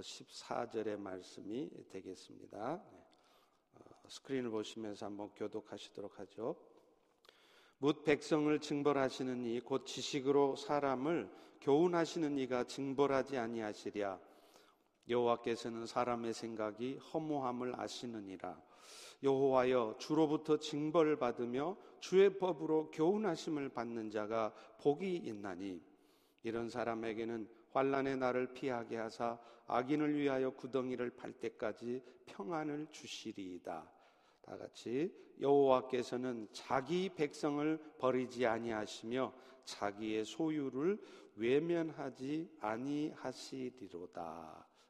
14절의 말씀이 되겠습니다. 네. 어, 스크린을 보시면서 한번 교독하시도록 하죠. 묻 백성을 징벌하시는 이 곧 지식으로 사람을 교훈하시는 이가 징벌하지 아니하시랴 여호와께서는 사람의 생각이 허무함을 아시느니라 여호와여 주로부터 징벌을 받으며 주의 법으로 교훈하심을 받는 자가 복이 있나니 이런 사람에게는 환란의 날을 피하게 하사 악인을 위하여 구덩이를 팔 때까지 평안을 주시리이다. 다 같이 여호와께서는 자기 백성을 버리지 아니하시며 자기의 소유를 외면하지 아니하시리로다.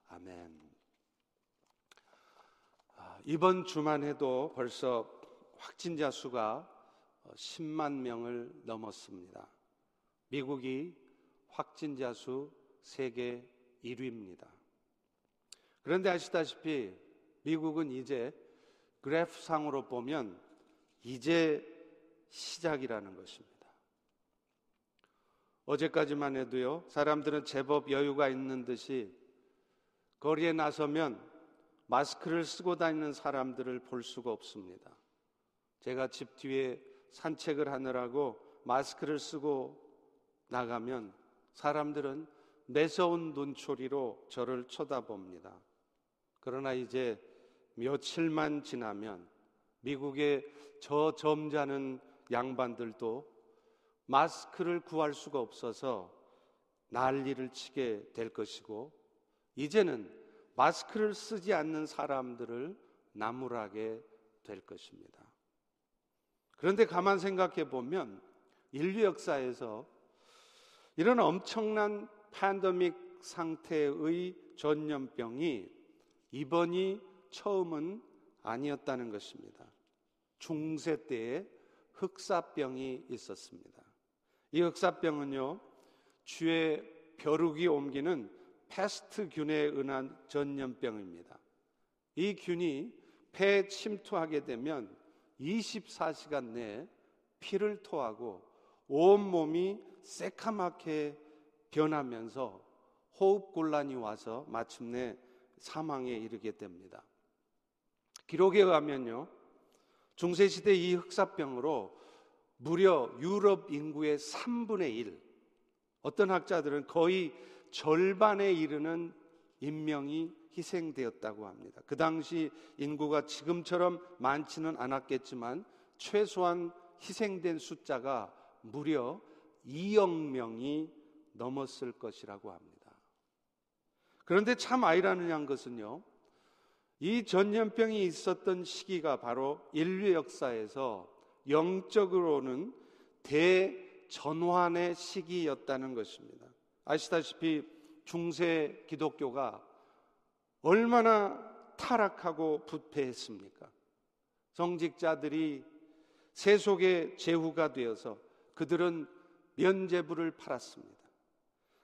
아멘. 아, 이번 주만 해도 벌써 확진자 수가 10만 명을 넘었습니다. 미국이 확진자 수 세계 1위입니다. 그런데 아시다시피 미국은 이제 그래프상으로 보면 이제 시작이라는 것입니다. 어제까지만 해도요, 사람들은 제법 여유가 있는 듯이 거리에 나서면 마스크를 쓰고 다니는 사람들을 볼 수가 없습니다. 제가 집 뒤에 산책을 하느라고 마스크를 쓰고 나가면 사람들은 매서운 눈초리로 저를 쳐다봅니다. 그러나 이제 며칠만 지나면 미국의 저 점잖은 양반들도 마스크를 구할 수가 없어서 난리를 치게 될 것이고 이제는 마스크를 쓰지 않는 사람들을 나무라게 될 것입니다. 그런데 가만 생각해 보면 인류 역사에서 이런 엄청난 팬데믹 상태의 전염병이 이번이 처음은 아니었다는 것입니다. 중세 때에 흑사병이 있었습니다. 이 흑사병은요, 주의 벼룩이 옮기는 패스트균에 의한 전염병입니다. 이 균이 폐에 침투하게 되면 24시간 내에 피를 토하고 온몸이 새카맣게 변하면서 호흡 곤란이 와서 마침내 사망에 이르게 됩니다. 기록에 가면요. 중세 시대 이 흑사병으로 무려 유럽 인구의 3분의 1, 어떤 학자들은 거의 절반에 이르는 인명이 희생되었다고 합니다. 그 당시 인구가 지금처럼 많지는 않았겠지만 최소한 희생된 숫자가 무려 2억 명이 넘었을 것이라고 합니다. 그런데 참 아이라는 것은요, 이 전염병이 있었던 시기가 바로 인류 역사에서 영적으로는 대전환의 시기였다는 것입니다. 아시다시피 중세 기독교가 얼마나 타락하고 부패했습니까? 성직자들이 세속의 제후가 되어서 그들은 면제부를 팔았습니다.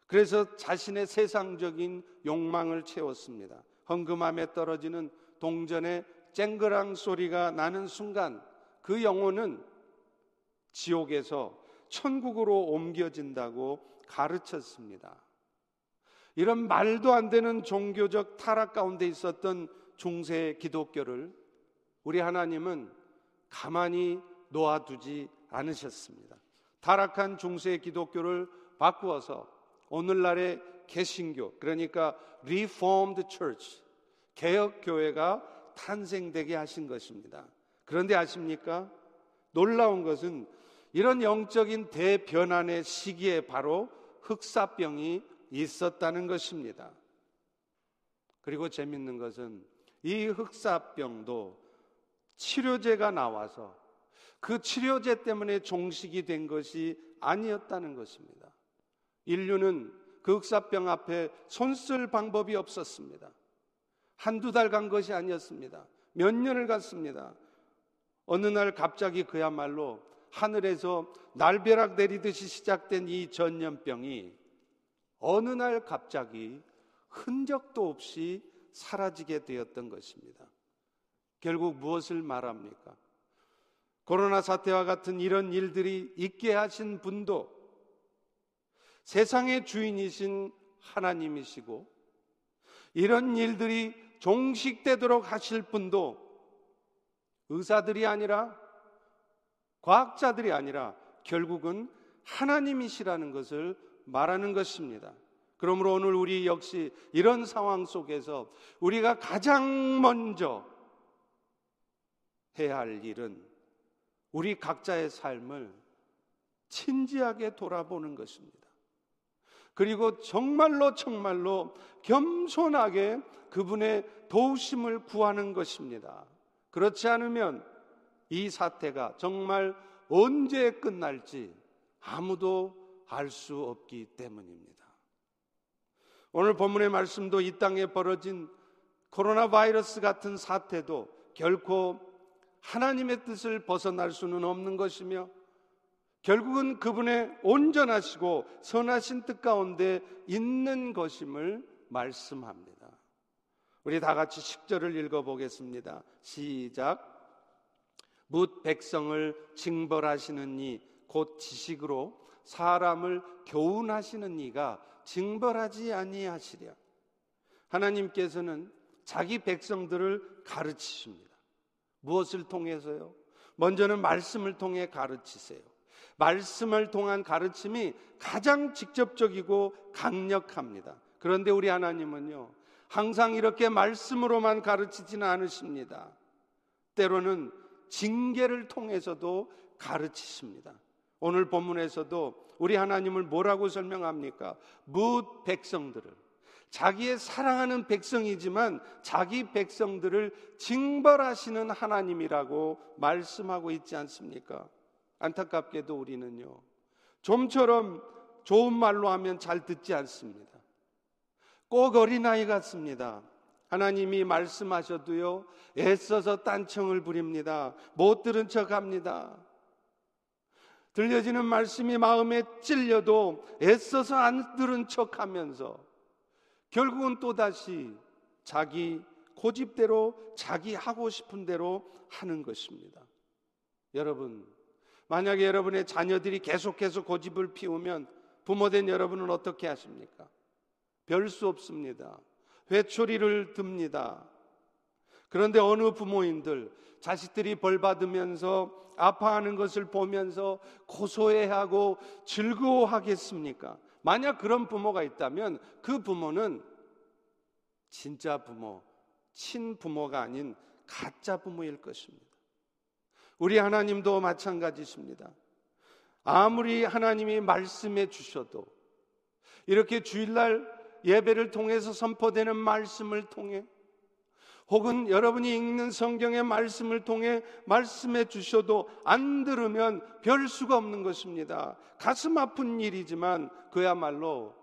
그래서 자신의 세상적인 욕망을 채웠습니다. 헌금함에 떨어지는 동전의 쨍그랑 소리가 나는 순간 그 영혼은 지옥에서 천국으로 옮겨진다고 가르쳤습니다. 이런 말도 안 되는 종교적 타락 가운데 있었던 중세 기독교를 우리 하나님은 가만히 놓아두지 않으셨습니다. 타락한 중세 기독교를 바꾸어서 오늘날의 개신교 그러니까 Reformed Church 개혁 교회가 탄생되게 하신 것입니다. 그런데 아십니까? 놀라운 것은 이런 영적인 대변환의 시기에 바로 흑사병이 있었다는 것입니다. 그리고 재밌는 것은 이 흑사병도 치료제가 나와서 그 치료제 때문에 종식이 된 것이 아니었다는 것입니다. 인류는 그 흑사병 앞에 손쓸 방법이 없었습니다. 한두 달 간 것이 아니었습니다. 몇 년을 갔습니다. 어느 날 갑자기 그야말로 하늘에서 날벼락 내리듯이 시작된 이 전염병이 어느 날 갑자기 흔적도 없이 사라지게 되었던 것입니다. 결국 무엇을 말합니까? 코로나 사태와 같은 이런 일들이 있게 하신 분도 세상의 주인이신 하나님이시고 이런 일들이 종식되도록 하실 분도 의사들이 아니라 과학자들이 아니라 결국은 하나님이시라는 것을 말하는 것입니다. 그러므로 오늘 우리 역시 이런 상황 속에서 우리가 가장 먼저 해야 할 일은 우리 각자의 삶을 진지하게 돌아보는 것입니다. 그리고 정말로 정말로 겸손하게 그분의 도우심을 구하는 것입니다. 그렇지 않으면 이 사태가 정말 언제 끝날지 아무도 알 수 없기 때문입니다. 오늘 본문의 말씀도 이 땅에 벌어진 코로나 바이러스 같은 사태도 결코 하나님의 뜻을 벗어날 수는 없는 것이며 결국은 그분의 온전하시고 선하신 뜻 가운데 있는 것임을 말씀합니다. 우리 다 같이 10절을 읽어 보겠습니다. 시작. 묻 백성을 징벌하시는 이 곧 지식으로 사람을 교훈하시는 이가 징벌하지 아니하시랴. 하나님께서는 자기 백성들을 가르치십니다. 무엇을 통해서요? 먼저는 말씀을 통해 가르치세요. 말씀을 통한 가르침이 가장 직접적이고 강력합니다. 그런데 우리 하나님은요, 항상 이렇게 말씀으로만 가르치지는 않으십니다. 때로는 징계를 통해서도 가르치십니다. 오늘 본문에서도 우리 하나님을 뭐라고 설명합니까? 무 백성들을 자기의 사랑하는 백성이지만 자기 백성들을 징벌하시는 하나님이라고 말씀하고 있지 않습니까? 안타깝게도 우리는요, 좀처럼 좋은 말로 하면 잘 듣지 않습니다. 꼭 어린아이 같습니다. 하나님이 말씀하셔도요, 애써서 딴청을 부립니다. 못 들은 척 합니다. 들려지는 말씀이 마음에 찔려도 애써서 안 들은 척 하면서 결국은 또다시 자기 고집대로 자기 하고 싶은 대로 하는 것입니다. 여러분, 만약에 여러분의 자녀들이 계속해서 고집을 피우면 부모된 여러분은 어떻게 하십니까? 별 수 없습니다. 회초리를 듭니다. 그런데 어느 부모인들 자식들이 벌 받으면서 아파하는 것을 보면서 고소해하고 즐거워하겠습니까? 만약 그런 부모가 있다면 그 부모는 진짜 부모, 친부모가 아닌 가짜 부모일 것입니다. 우리 하나님도 마찬가지십니다. 아무리 하나님이 말씀해 주셔도 이렇게 주일날 예배를 통해서 선포되는 말씀을 통해 혹은 여러분이 읽는 성경의 말씀을 통해 말씀해 주셔도 안 들으면 별 수가 없는 것입니다. 가슴 아픈 일이지만 그야말로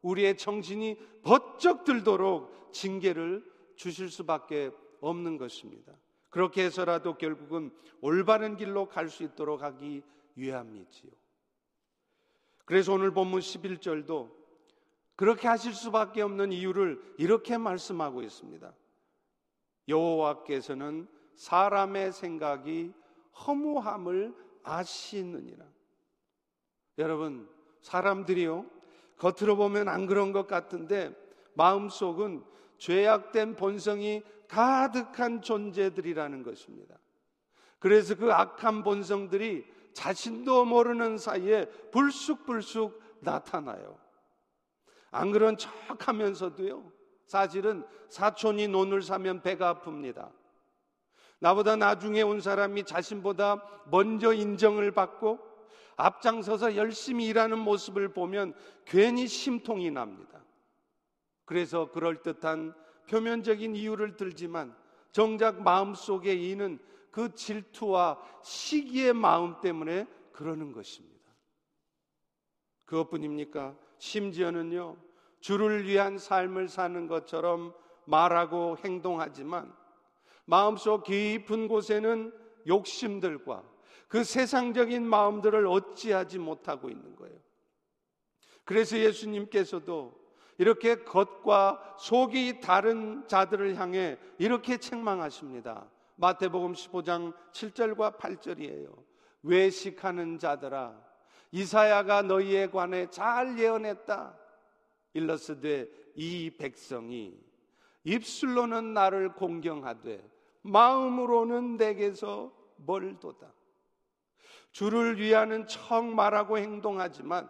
우리의 정신이 번쩍 들도록 징계를 주실 수밖에 없는 것입니다. 그렇게 해서라도 결국은 올바른 길로 갈 수 있도록 하기 위함이지요. 그래서 오늘 본문 11절도 그렇게 하실 수밖에 없는 이유를 이렇게 말씀하고 있습니다. 여호와께서는 사람의 생각이 허무함을 아시느니라. 여러분, 사람들이요. 겉으로 보면 안 그런 것 같은데 마음속은 죄악된 본성이 가득한 존재들이라는 것입니다. 그래서 그 악한 본성들이 자신도 모르는 사이에 불쑥불쑥 나타나요. 안 그런 척 하면서도요. 사실은 사촌이 논을 사면 배가 아픕니다. 나보다 나중에 온 사람이 자신보다 먼저 인정을 받고 앞장서서 열심히 일하는 모습을 보면 괜히 심통이 납니다. 그래서 그럴듯한 표면적인 이유를 들지만 정작 마음속에 이는 그 질투와 시기의 마음 때문에 그러는 것입니다. 그것뿐입니까? 심지어는요, 주를 위한 삶을 사는 것처럼 말하고 행동하지만 마음속 깊은 곳에는 욕심들과 그 세상적인 마음들을 어찌하지 못하고 있는 거예요. 그래서 예수님께서도 이렇게 겉과 속이 다른 자들을 향해 이렇게 책망하십니다. 마태복음 15장 7절과 8절이에요. 외식하는 자들아, 이사야가 너희에 관해 잘 예언했다. 일러스되 이 백성이 입술로는 나를 공경하되 마음으로는 내게서 멀도다. 주를 위하는 척 말하고 행동하지만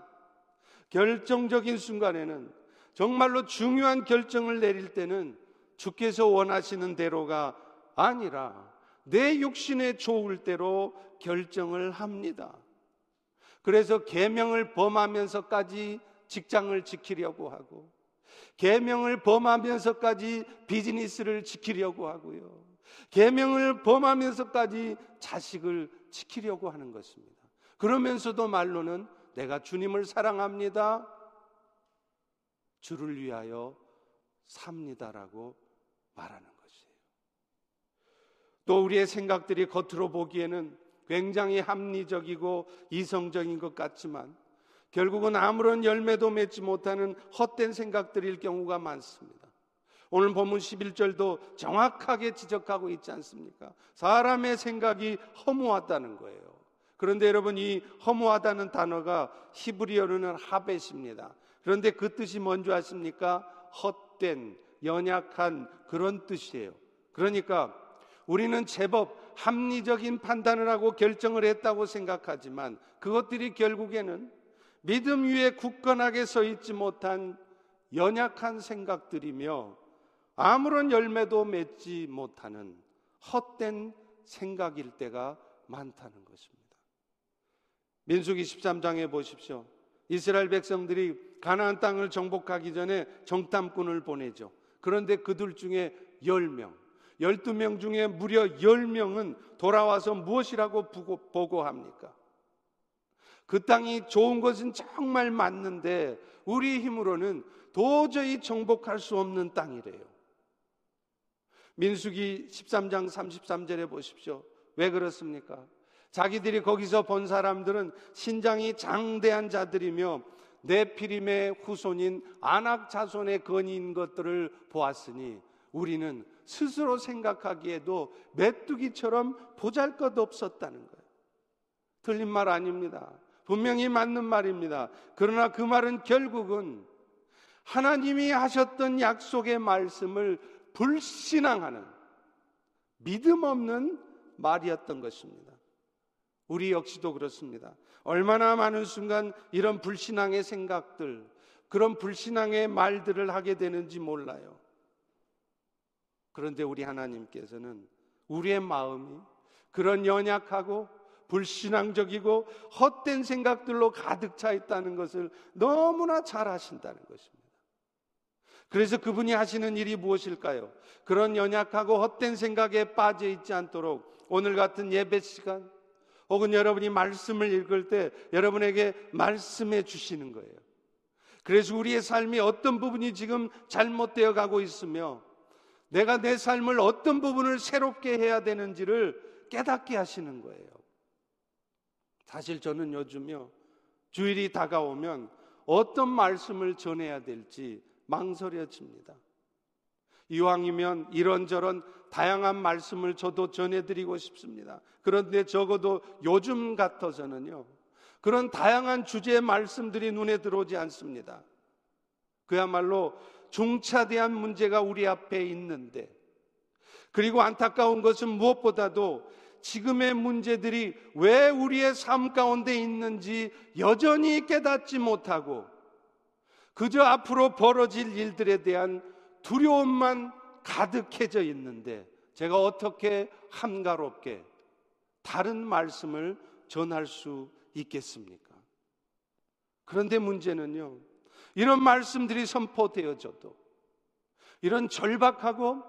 결정적인 순간에는 정말로 중요한 결정을 내릴 때는 주께서 원하시는 대로가 아니라 내 육신에 좋을 대로 결정을 합니다. 그래서 계명을 범하면서까지 직장을 지키려고 하고 계명을 범하면서까지 비즈니스를 지키려고 하고요. 계명을 범하면서까지 자식을 지키려고 하는 것입니다. 그러면서도 말로는 내가 주님을 사랑합니다. 주를 위하여 삽니다라고 말하는 것이에요. 또 우리의 생각들이 겉으로 보기에는 굉장히 합리적이고 이성적인 것 같지만 결국은 아무런 열매도 맺지 못하는 헛된 생각들일 경우가 많습니다. 오늘 본문 11절도 정확하게 지적하고 있지 않습니까? 사람의 생각이 허무하다는 거예요. 그런데 여러분 이 허무하다는 단어가 히브리어로는 하벳입니다. 그런데 그 뜻이 뭔지 아십니까? 헛된, 연약한 그런 뜻이에요. 그러니까 우리는 제법 합리적인 판단을 하고 결정을 했다고 생각하지만 그것들이 결국에는 믿음 위에 굳건하게 서 있지 못한 연약한 생각들이며 아무런 열매도 맺지 못하는 헛된 생각일 때가 많다는 것입니다. 민수기 13장에 보십시오. 이스라엘 백성들이 가나안 땅을 정복하기 전에 정탐꾼을 보내죠. 그런데 그들 중에 10명, 12명 중에 무려 10명은 돌아와서 무엇이라고 보고합니까? 그 땅이 좋은 것은 정말 맞는데 우리 힘으로는 도저히 정복할 수 없는 땅이래요. 민수기 13장 33절에 보십시오. 왜 그렇습니까? 자기들이 거기서 본 사람들은 신장이 장대한 자들이며 네피림의 후손인 안악 자손의 건인 것들을 보았으니 우리는 스스로 생각하기에도 메뚜기처럼 보잘 것 없었다는 거예요. 틀린 말 아닙니다. 분명히 맞는 말입니다. 그러나 그 말은 결국은 하나님이 하셨던 약속의 말씀을 불신앙하는 믿음 없는 말이었던 것입니다. 우리 역시도 그렇습니다. 얼마나 많은 순간 이런 불신앙의 생각들, 그런 불신앙의 말들을 하게 되는지 몰라요. 그런데 우리 하나님께서는 우리의 마음이 그런 연약하고 불신앙적이고 헛된 생각들로 가득 차 있다는 것을 너무나 잘 아신다는 것입니다. 그래서 그분이 하시는 일이 무엇일까요? 그런 연약하고 헛된 생각에 빠져 있지 않도록 오늘 같은 예배 시간 혹은 여러분이 말씀을 읽을 때 여러분에게 말씀해 주시는 거예요. 그래서 우리의 삶이 어떤 부분이 지금 잘못되어 가고 있으며 내가 내 삶을 어떤 부분을 새롭게 해야 되는지를 깨닫게 하시는 거예요. 사실 저는 요즘요, 주일이 다가오면 어떤 말씀을 전해야 될지 망설여집니다. 이왕이면 이런저런 다양한 말씀을 저도 전해드리고 싶습니다. 그런데 적어도 요즘 같아서는요, 그런 다양한 주제의 말씀들이 눈에 들어오지 않습니다. 그야말로 중차대한 문제가 우리 앞에 있는데, 그리고 안타까운 것은 무엇보다도 지금의 문제들이 왜 우리의 삶 가운데 있는지 여전히 깨닫지 못하고 그저 앞으로 벌어질 일들에 대한 두려움만 가득해져 있는데 제가 어떻게 한가롭게 다른 말씀을 전할 수 있겠습니까? 그런데 문제는요, 이런 말씀들이 선포되어져도 이런 절박하고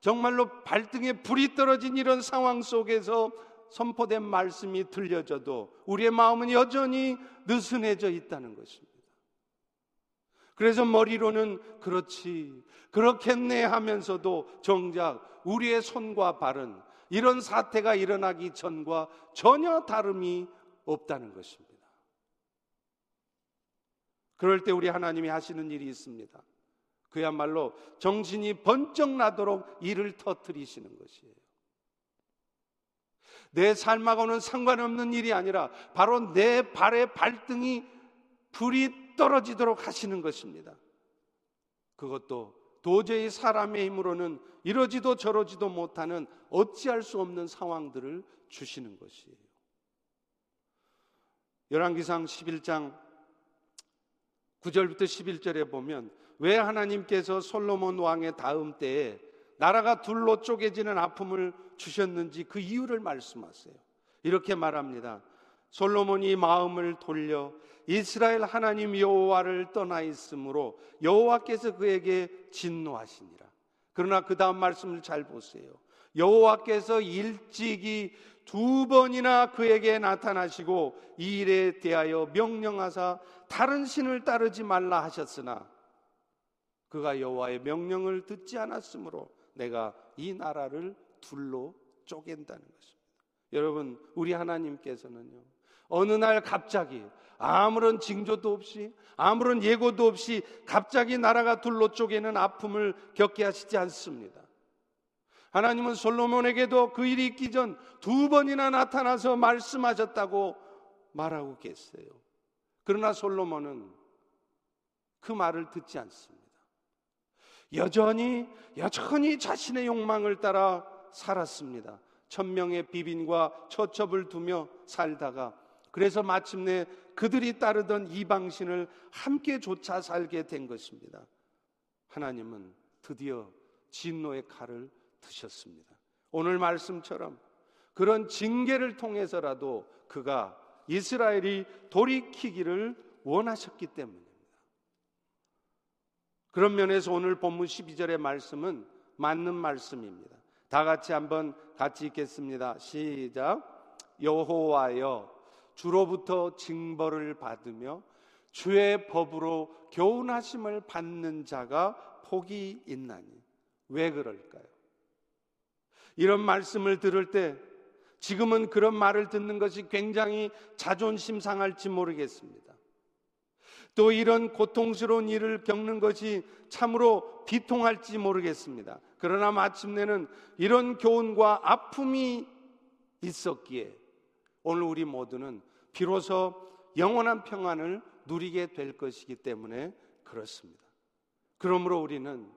정말로 발등에 불이 떨어진 이런 상황 속에서 선포된 말씀이 들려져도 우리의 마음은 여전히 느슨해져 있다는 것입니다. 그래서 머리로는 그렇지, 그렇겠네 하면서도 정작 우리의 손과 발은 이런 사태가 일어나기 전과 전혀 다름이 없다는 것입니다. 그럴 때 우리 하나님이 하시는 일이 있습니다. 그야말로 정신이 번쩍 나도록 일을 터뜨리시는 것이에요. 내 삶하고는 상관없는 일이 아니라 바로 내 발의 발등이 불이 떨어지도록 하시는 것입니다. 그것도 도저히 사람의 힘으로는 이러지도 저러지도 못하는 어찌할 수 없는 상황들을 주시는 것이에요. 열왕기상 11장 9절부터 11절에 보면 왜 하나님께서 솔로몬 왕의 다음 때에 나라가 둘로 쪼개지는 아픔을 주셨는지 그 이유를 말씀하세요. 이렇게 말합니다. 솔로몬이 마음을 돌려 이스라엘 하나님 여호와를 떠나 있으므로 여호와께서 그에게 진노하시니라. 그러나 그 다음 말씀을 잘 보세요. 여호와께서 일찍이 두 번이나 그에게 나타나시고 이 일에 대하여 명령하사 다른 신을 따르지 말라 하셨으나 그가 여호와의 명령을 듣지 않았으므로 내가 이 나라를 둘로 쪼갠다는 것입니다. 여러분, 우리 하나님께서는요. 어느 날 갑자기 아무런 징조도 없이 아무런 예고도 없이 갑자기 나라가 둘로 쪼개는 아픔을 겪게 하시지 않습니다. 하나님은 솔로몬에게도 그 일이 있기 전 두 번이나 나타나서 말씀하셨다고 말하고 계세요. 그러나 솔로몬은 그 말을 듣지 않습니다. 여전히, 여전히 자신의 욕망을 따라 살았습니다. 천명의 비빈과 처첩을 두며 살다가 그래서 마침내 그들이 따르던 이방신을 함께 조차 살게 된 것입니다. 하나님은 드디어 진노의 칼을 드셨습니다. 오늘 말씀처럼 그런 징계를 통해서라도 그가 이스라엘이 돌이키기를 원하셨기 때문입니다. 그런 면에서 오늘 본문 12절의 말씀은 맞는 말씀입니다. 다 같이 한번 같이 읽겠습니다. 시작. 여호와여 주로부터 징벌을 받으며 주의 법으로 교훈하심을 받는 자가 복이 있나니 왜 그럴까요? 이런 말씀을 들을 때 지금은 그런 말을 듣는 것이 굉장히 자존심 상할지 모르겠습니다. 또 이런 고통스러운 일을 겪는 것이 참으로 비통할지 모르겠습니다. 그러나 마침내는 이런 교훈과 아픔이 있었기에 오늘 우리 모두는 비로소 영원한 평안을 누리게 될 것이기 때문에 그렇습니다. 그러므로 우리는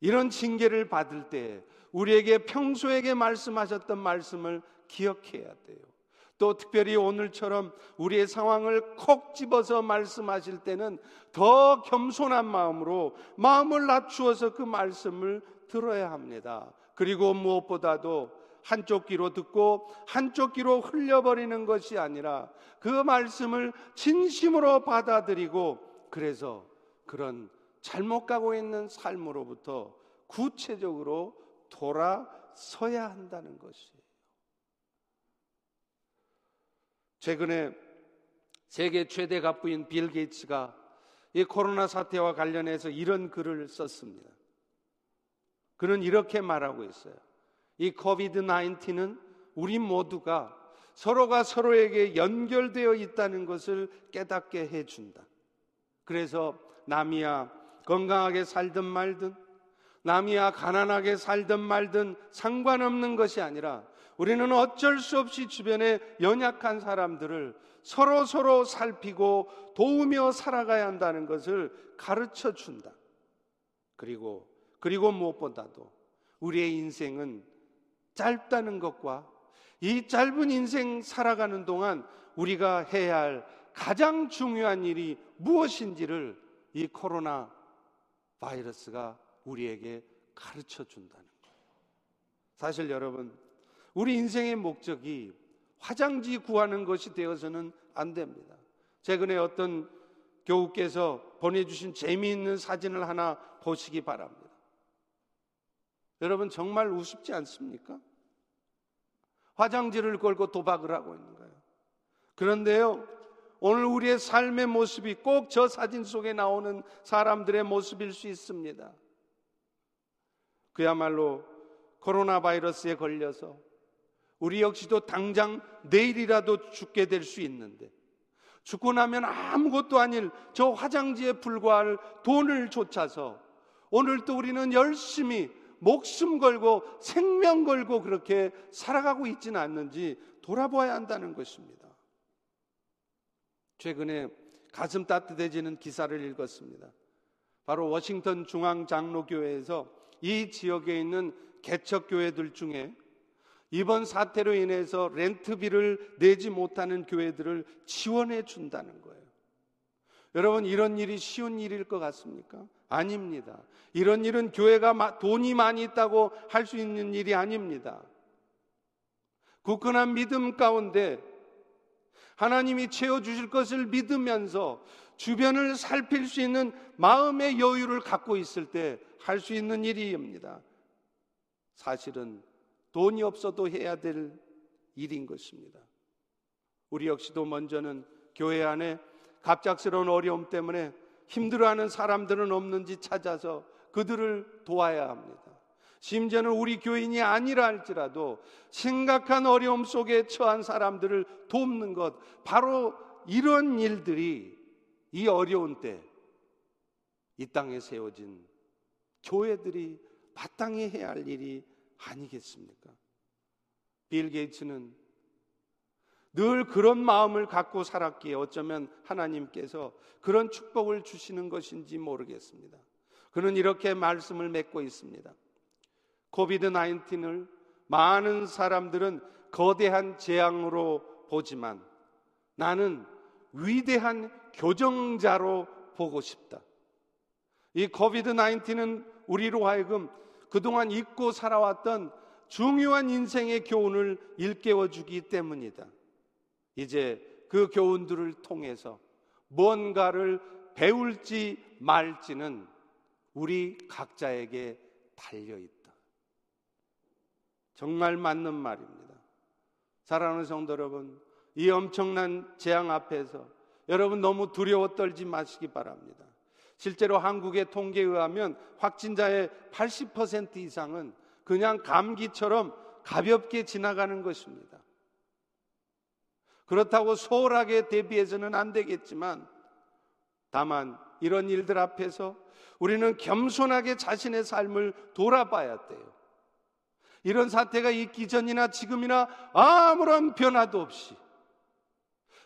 이런 징계를 받을 때 우리에게 평소에게 말씀하셨던 말씀을 기억해야 돼요. 또 특별히 오늘처럼 우리의 상황을 콕 집어서 말씀하실 때는 더 겸손한 마음으로 마음을 낮추어서 그 말씀을 들어야 합니다. 그리고 무엇보다도 한쪽 귀로 듣고 한쪽 귀로 흘려버리는 것이 아니라 그 말씀을 진심으로 받아들이고 그래서 그런 잘못 가고 있는 삶으로부터 구체적으로 돌아서야 한다는 것이에요. 최근에 세계 최대 갑부인 빌 게이츠가 이 코로나 사태와 관련해서 이런 글을 썼습니다. 그는 이렇게 말하고 있어요. 이 코비드 19은 우리 모두가 서로가 서로에게 연결되어 있다는 것을 깨닫게 해준다. 그래서 남이야 건강하게 살든 말든 남이야 가난하게 살든 말든 상관없는 것이 아니라 우리는 어쩔 수 없이 주변에 연약한 사람들을 서로 서로 살피고 도우며 살아가야 한다는 것을 가르쳐 준다. 그리고 그리고 무엇보다도 우리의 인생은 짧다는 것과 이 짧은 인생 살아가는 동안 우리가 해야 할 가장 중요한 일이 무엇인지를 이 코로나 바이러스가 우리에게 가르쳐 준다는 거예요. 사실 여러분, 우리 인생의 목적이 화장지 구하는 것이 되어서는 안 됩니다. 최근에 어떤 교우께서 보내주신 재미있는 사진을 하나 보시기 바랍니다. 여러분 정말 우습지 않습니까? 화장지를 걸고 도박을 하고 있는 거예요. 그런데요, 오늘 우리의 삶의 모습이 꼭 저 사진 속에 나오는 사람들의 모습일 수 있습니다. 그야말로 코로나 바이러스에 걸려서 우리 역시도 당장 내일이라도 죽게 될 수 있는데 죽고 나면 아무것도 아닐 저 화장지에 불과할 돈을 쫓아서 오늘도 우리는 열심히 목숨 걸고 생명 걸고 그렇게 살아가고 있지는 않는지 돌아보아야 한다는 것입니다. 최근에 가슴 따뜻해지는 기사를 읽었습니다. 바로 워싱턴 중앙 장로교회에서 이 지역에 있는 개척 교회들 중에 이번 사태로 인해서 렌트비를 내지 못하는 교회들을 지원해 준다는 거예요. 여러분, 이런 일이 쉬운 일일 것 같습니까? 아닙니다. 이런 일은 교회가 돈이 많이 있다고 할 수 있는 일이 아닙니다. 굳건한 믿음 가운데 하나님이 채워주실 것을 믿으면서 주변을 살필 수 있는 마음의 여유를 갖고 있을 때 할 수 있는 일입니다. 사실은 돈이 없어도 해야 될 일인 것입니다. 우리 역시도 먼저는 교회 안에 갑작스러운 어려움 때문에 힘들어하는 사람들은 없는지 찾아서 그들을 도와야 합니다. 심지어는 우리 교인이 아니라 할지라도 심각한 어려움 속에 처한 사람들을 돕는 것, 바로 이런 일들이 이 어려운 때 이 땅에 세워진 교회들이 마땅히 해야 할 일이 아니겠습니까? 빌 게이츠는 늘 그런 마음을 갖고 살았기에 어쩌면 하나님께서 그런 축복을 주시는 것인지 모르겠습니다. 그는 이렇게 말씀을 맺고 있습니다. 코비드 19을 많은 사람들은 거대한 재앙으로 보지만 나는 위대한 교정자로 보고 싶다. 이 코비드 19은 우리로 하여금 그동안 잊고 살아왔던 중요한 인생의 교훈을 일깨워 주기 때문이다. 이제 그 교훈들을 통해서 뭔가를 배울지 말지는 우리 각자에게 달려 있다. 정말 맞는 말입니다. 사랑하는 성도 여러분, 이 엄청난 재앙 앞에서 여러분 너무 두려워 떨지 마시기 바랍니다. 실제로 한국의 통계에 의하면 확진자의 80% 이상은 그냥 감기처럼 가볍게 지나가는 것입니다. 그렇다고 소홀하게 대비해서는 안 되겠지만 다만 이런 일들 앞에서 우리는 겸손하게 자신의 삶을 돌아봐야 돼요. 이런 사태가 있기 전이나 지금이나 아무런 변화도 없이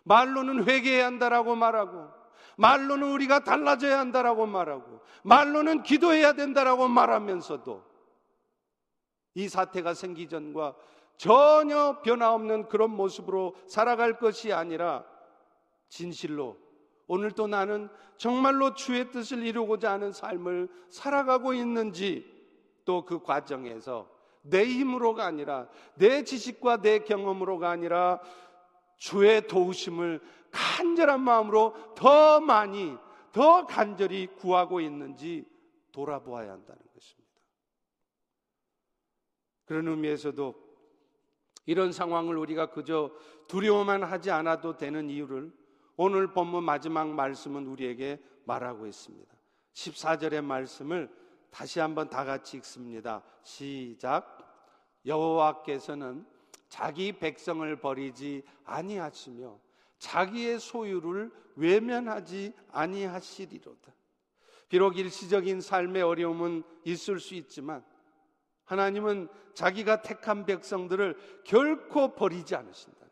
말로는 회개해야 한다라고 말하고 말로는 우리가 달라져야 한다라고 말하고 말로는 기도해야 된다라고 말하면서도 이 사태가 생기 전과 전혀 변화 없는 그런 모습으로 살아갈 것이 아니라 진실로 오늘도 나는 정말로 주의 뜻을 이루고자 하는 삶을 살아가고 있는지 또 그 과정에서 내 힘으로가 아니라 내 지식과 내 경험으로가 아니라 주의 도우심을 간절한 마음으로 더 많이 더 간절히 구하고 있는지 돌아보아야 한다는 것입니다. 그런 의미에서도 이런 상황을 우리가 그저 두려워만 하지 않아도 되는 이유를 오늘 본문 마지막 말씀은 우리에게 말하고 있습니다. 14절의 말씀을 다시 한번 다 같이 읽습니다. 시작. 여호와께서는 자기 백성을 버리지 아니하시며 자기의 소유를 외면하지 아니하시리로다. 비록 일시적인 삶의 어려움은 있을 수 있지만 하나님은 자기가 택한 백성들을 결코 버리지 않으신다.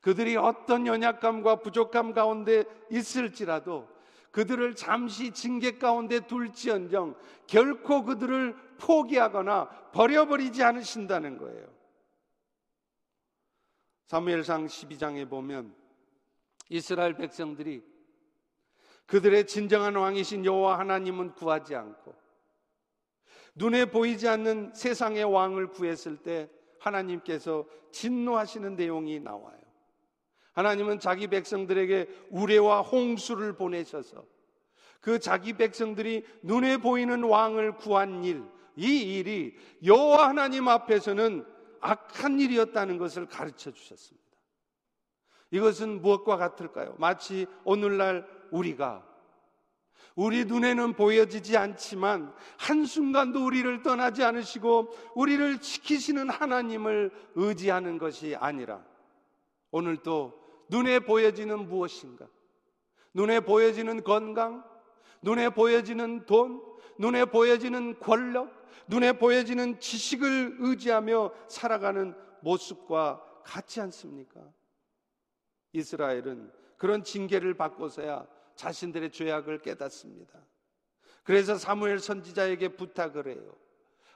그들이 어떤 연약감과 부족함 가운데 있을지라도 그들을 잠시 징계 가운데 둘지언정 결코 그들을 포기하거나 버려버리지 않으신다는 거예요. 사무엘상 12장에 보면 이스라엘 백성들이 그들의 진정한 왕이신 여호와 하나님은 구하지 않고 눈에 보이지 않는 세상의 왕을 구했을 때 하나님께서 진노하시는 내용이 나와요. 하나님은 자기 백성들에게 우레와 홍수를 보내셔서 그 자기 백성들이 눈에 보이는 왕을 구한 일, 이 일이 여호와 하나님 앞에서는 악한 일이었다는 것을 가르쳐 주셨습니다. 이것은 무엇과 같을까요? 마치 오늘날 우리가 우리 눈에는 보여지지 않지만 한순간도 우리를 떠나지 않으시고 우리를 지키시는 하나님을 의지하는 것이 아니라 오늘도 눈에 보여지는 무엇인가? 눈에 보여지는 건강, 눈에 보여지는 돈, 눈에 보여지는 권력, 눈에 보여지는 지식을 의지하며 살아가는 모습과 같지 않습니까? 이스라엘은 그런 징계를 받고서야 자신들의 죄악을 깨닫습니다. 그래서 사무엘 선지자에게 부탁을 해요.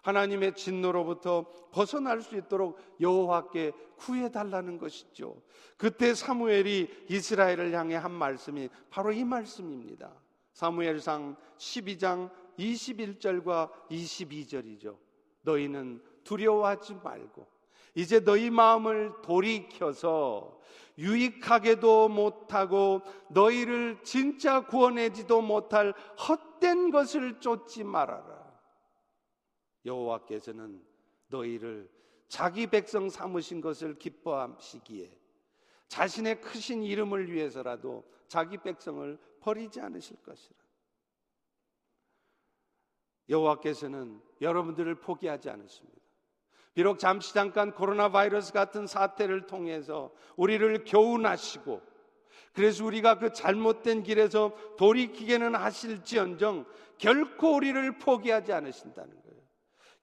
하나님의 진노로부터 벗어날 수 있도록 여호와께 구해 달라는 것이죠. 그때 사무엘이 이스라엘을 향해 한 말씀이 바로 이 말씀입니다. 사무엘상 12장 21절과 22절이죠. 너희는 두려워하지 말고 이제 너희 마음을 돌이켜서 유익하게도 못하고 너희를 진짜 구원하지도 못할 헛된 것을 쫓지 말아라. 여호와께서는 너희를 자기 백성 삼으신 것을 기뻐하시기에 자신의 크신 이름을 위해서라도 자기 백성을 버리지 않으실 것이라. 여호와께서는 여러분들을 포기하지 않으십니다. 비록 잠시 잠깐 코로나 바이러스 같은 사태를 통해서 우리를 교훈하시고 그래서 우리가 그 잘못된 길에서 돌이키게는 하실지언정 결코 우리를 포기하지 않으신다는 거예요.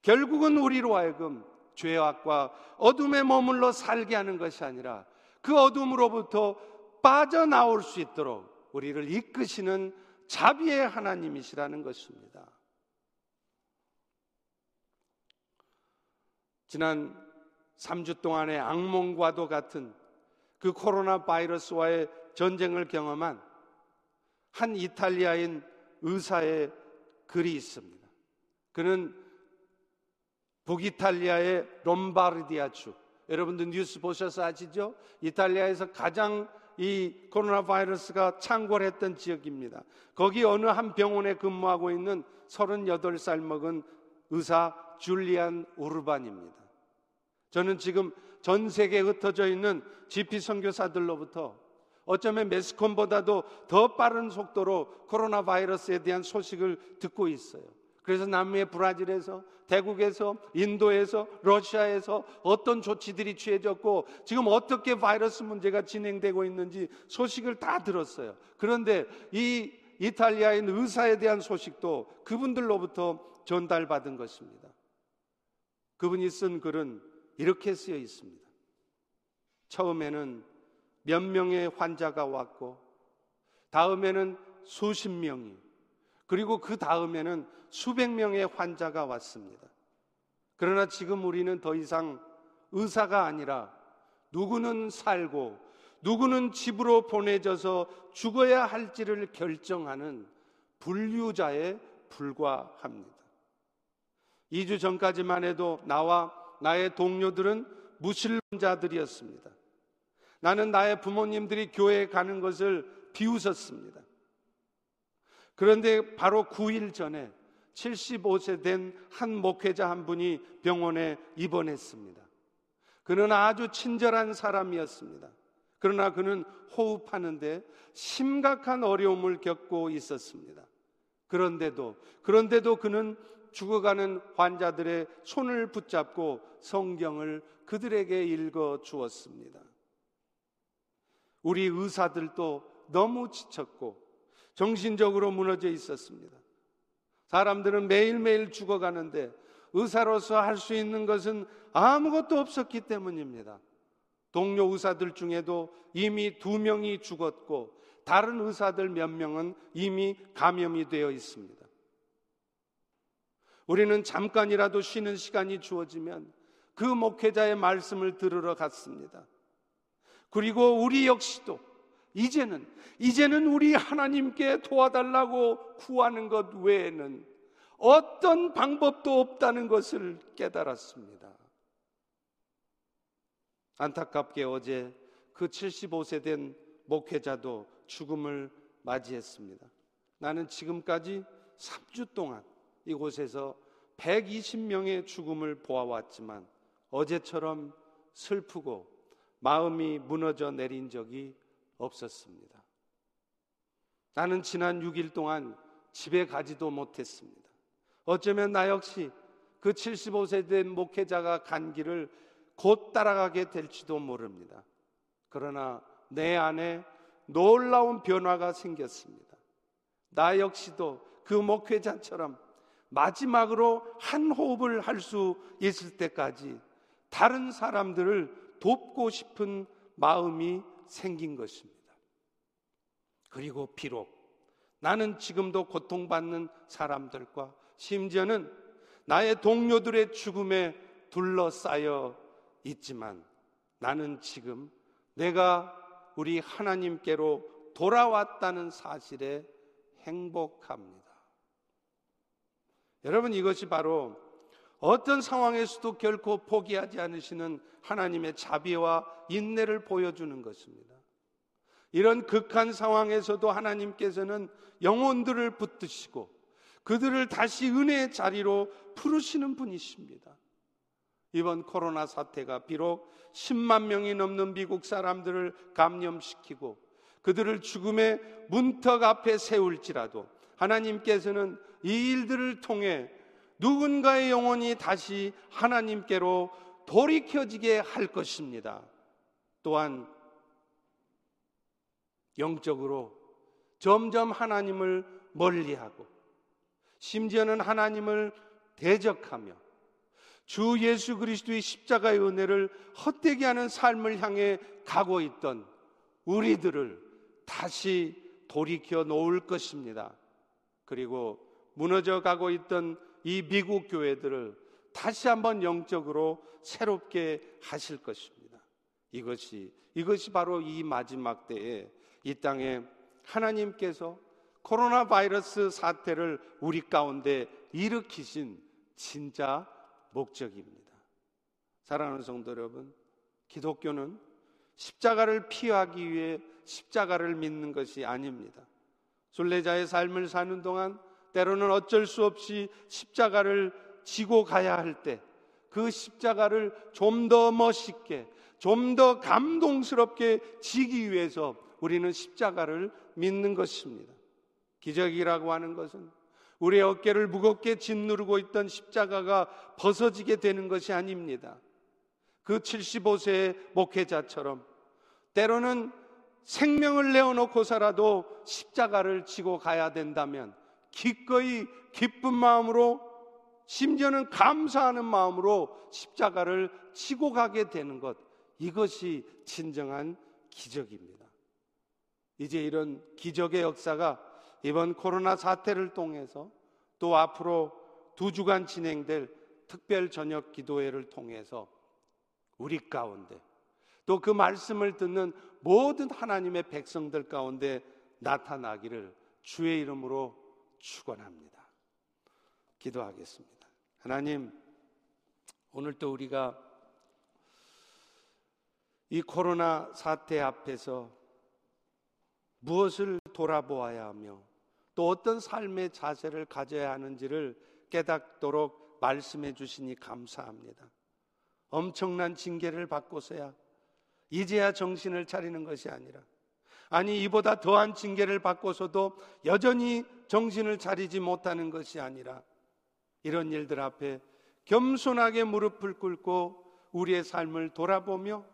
결국은 우리로 하여금 죄악과 어둠에 머물러 살게 하는 것이 아니라 그 어둠으로부터 빠져나올 수 있도록 우리를 이끄시는 자비의 하나님이시라는 것입니다. 지난 3주 동안의 악몽과도 같은 그 코로나 바이러스와의 전쟁을 경험한 한 이탈리아인 의사의 글이 있습니다. 그는 북이탈리아의 롬바르디아 주 여러분들 뉴스 보셔서 아시죠? 이탈리아에서 가장 이 코로나 바이러스가 창궐했던 지역입니다. 거기 어느 한 병원에 근무하고 있는 38살 먹은 의사 줄리안 우르반입니다. 저는 지금 전 세계에 흩어져 있는 GP 선교사들로부터 어쩌면 매스컴보다도 더 빠른 속도로 코로나 바이러스에 대한 소식을 듣고 있어요. 그래서 남미의 브라질에서, 대국에서, 인도에서, 러시아에서 어떤 조치들이 취해졌고 지금 어떻게 바이러스 문제가 진행되고 있는지 소식을 다 들었어요. 그런데 이 이탈리아인 의사에 대한 소식도 그분들로부터 전달받은 것입니다. 그분이 쓴 글은 이렇게 쓰여 있습니다. 처음에는 몇 명의 환자가 왔고, 다음에는 수십 명이, 그리고 그 다음에는 수백 명의 환자가 왔습니다. 그러나 지금 우리는 더 이상 의사가 아니라 누구는 살고 누구는 집으로 보내져서 죽어야 할지를 결정하는 분류자에 불과합니다. 2주 전까지만 해도 나와 나의 동료들은 무신론자들이었습니다. 나는 나의 부모님들이 교회에 가는 것을 비웃었습니다. 그런데 바로 9일 전에 75세 된 한 목회자 한 분이 병원에 입원했습니다. 그는 아주 친절한 사람이었습니다. 그러나 그는 호흡하는데 심각한 어려움을 겪고 있었습니다. 그런데도, 그런데도 그는 죽어가는 환자들의 손을 붙잡고 성경을 그들에게 읽어 주었습니다. 우리 의사들도 너무 지쳤고 정신적으로 무너져 있었습니다. 사람들은 매일매일 죽어가는데 의사로서 할 수 있는 것은 아무것도 없었기 때문입니다. 동료 의사들 중에도 이미 두 명이 죽었고 다른 의사들 몇 명은 이미 감염이 되어 있습니다. 우리는 잠깐이라도 쉬는 시간이 주어지면 그 목회자의 말씀을 들으러 갔습니다. 그리고 우리 역시도 이제는 이제는 우리 하나님께 도와달라고 구하는 것 외에는 어떤 방법도 없다는 것을 깨달았습니다. 안타깝게 어제 그 75세 된 목회자도 죽음을 맞이했습니다. 나는 지금까지 3주 동안 이곳에서 120명의 죽음을 보아왔지만 어제처럼 슬프고 마음이 무너져 내린 적이 없었습니다. 나는 지난 6일 동안 집에 가지도 못했습니다. 어쩌면 나 역시 그 75세 된 목회자가 간 길을 곧 따라가게 될지도 모릅니다. 그러나 내 안에 놀라운 변화가 생겼습니다. 나 역시도 그 목회자처럼 마지막으로 한 호흡을 할 수 있을 때까지 다른 사람들을 돕고 싶은 마음이 생긴 것입니다. 그리고 비록 나는 지금도 고통받는 사람들과 심지어는 나의 동료들의 죽음에 둘러싸여 있지만 나는 지금 내가 우리 하나님께로 돌아왔다는 사실에 행복합니다. 여러분 이것이 바로 어떤 상황에서도 결코 포기하지 않으시는 하나님의 자비와 인내를 보여주는 것입니다. 이런 극한 상황에서도 하나님께서는 영혼들을 붙드시고 그들을 다시 은혜의 자리로 부르시는 분이십니다. 이번 코로나 사태가 비록 10만 명이 넘는 미국 사람들을 감염시키고 그들을 죽음의 문턱 앞에 세울지라도 하나님께서는 이 일들을 통해 누군가의 영혼이 다시 하나님께로 돌이켜지게 할 것입니다. 또한 영적으로 점점 하나님을 멀리하고 심지어는 하나님을 대적하며 주 예수 그리스도의 십자가의 은혜를 헛되게 하는 삶을 향해 가고 있던 우리들을 다시 돌이켜 놓을 것입니다. 그리고 무너져 가고 있던 이 미국 교회들을 다시 한번 영적으로 새롭게 하실 것입니다. 이것이 이것이 바로 이 마지막 때에 이 땅에 하나님께서 코로나 바이러스 사태를 우리 가운데 일으키신 진짜 목적입니다. 사랑하는 성도 여러분, 기독교는 십자가를 피하기 위해 십자가를 믿는 것이 아닙니다. 순례자의 삶을 사는 동안 때로는 어쩔 수 없이 십자가를 지고 가야 할 때 그 십자가를 좀 더 멋있게, 좀 더 감동스럽게 지기 위해서 우리는 십자가를 믿는 것입니다. 기적이라고 하는 것은 우리의 어깨를 무겁게 짓누르고 있던 십자가가 벗어지게 되는 것이 아닙니다. 그 75세의 목회자처럼 때로는 생명을 내어놓고서라도 십자가를 지고 가야 된다면 기꺼이 기쁜 마음으로 심지어는 감사하는 마음으로 십자가를 지고 가게 되는 것 이것이 진정한 기적입니다. 이제 이런 기적의 역사가 이번 코로나 사태를 통해서 또 앞으로 두 주간 진행될 특별 저녁 기도회를 통해서 우리 가운데 또 그 말씀을 듣는 모든 하나님의 백성들 가운데 나타나기를 주의 이름으로 축원합니다. 기도하겠습니다. 하나님 오늘 또 우리가 이 코로나 사태 앞에서 무엇을 돌아보아야 하며 또 어떤 삶의 자세를 가져야 하는지를 깨닫도록 말씀해 주시니 감사합니다. 엄청난 징계를 받고서야 이제야 정신을 차리는 것이 아니라 아니 이보다 더한 징계를 받고서도 여전히 정신을 차리지 못하는 것이 아니라 이런 일들 앞에 겸손하게 무릎을 꿇고 우리의 삶을 돌아보며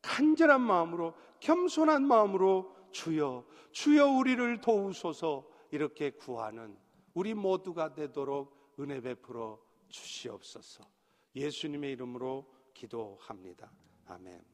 간절한 마음으로 겸손한 마음으로 주여 주여 우리를 도우소서 이렇게 구하는 우리 모두가 되도록 은혜 베풀어 주시옵소서. 예수님의 이름으로 기도합니다. 아멘.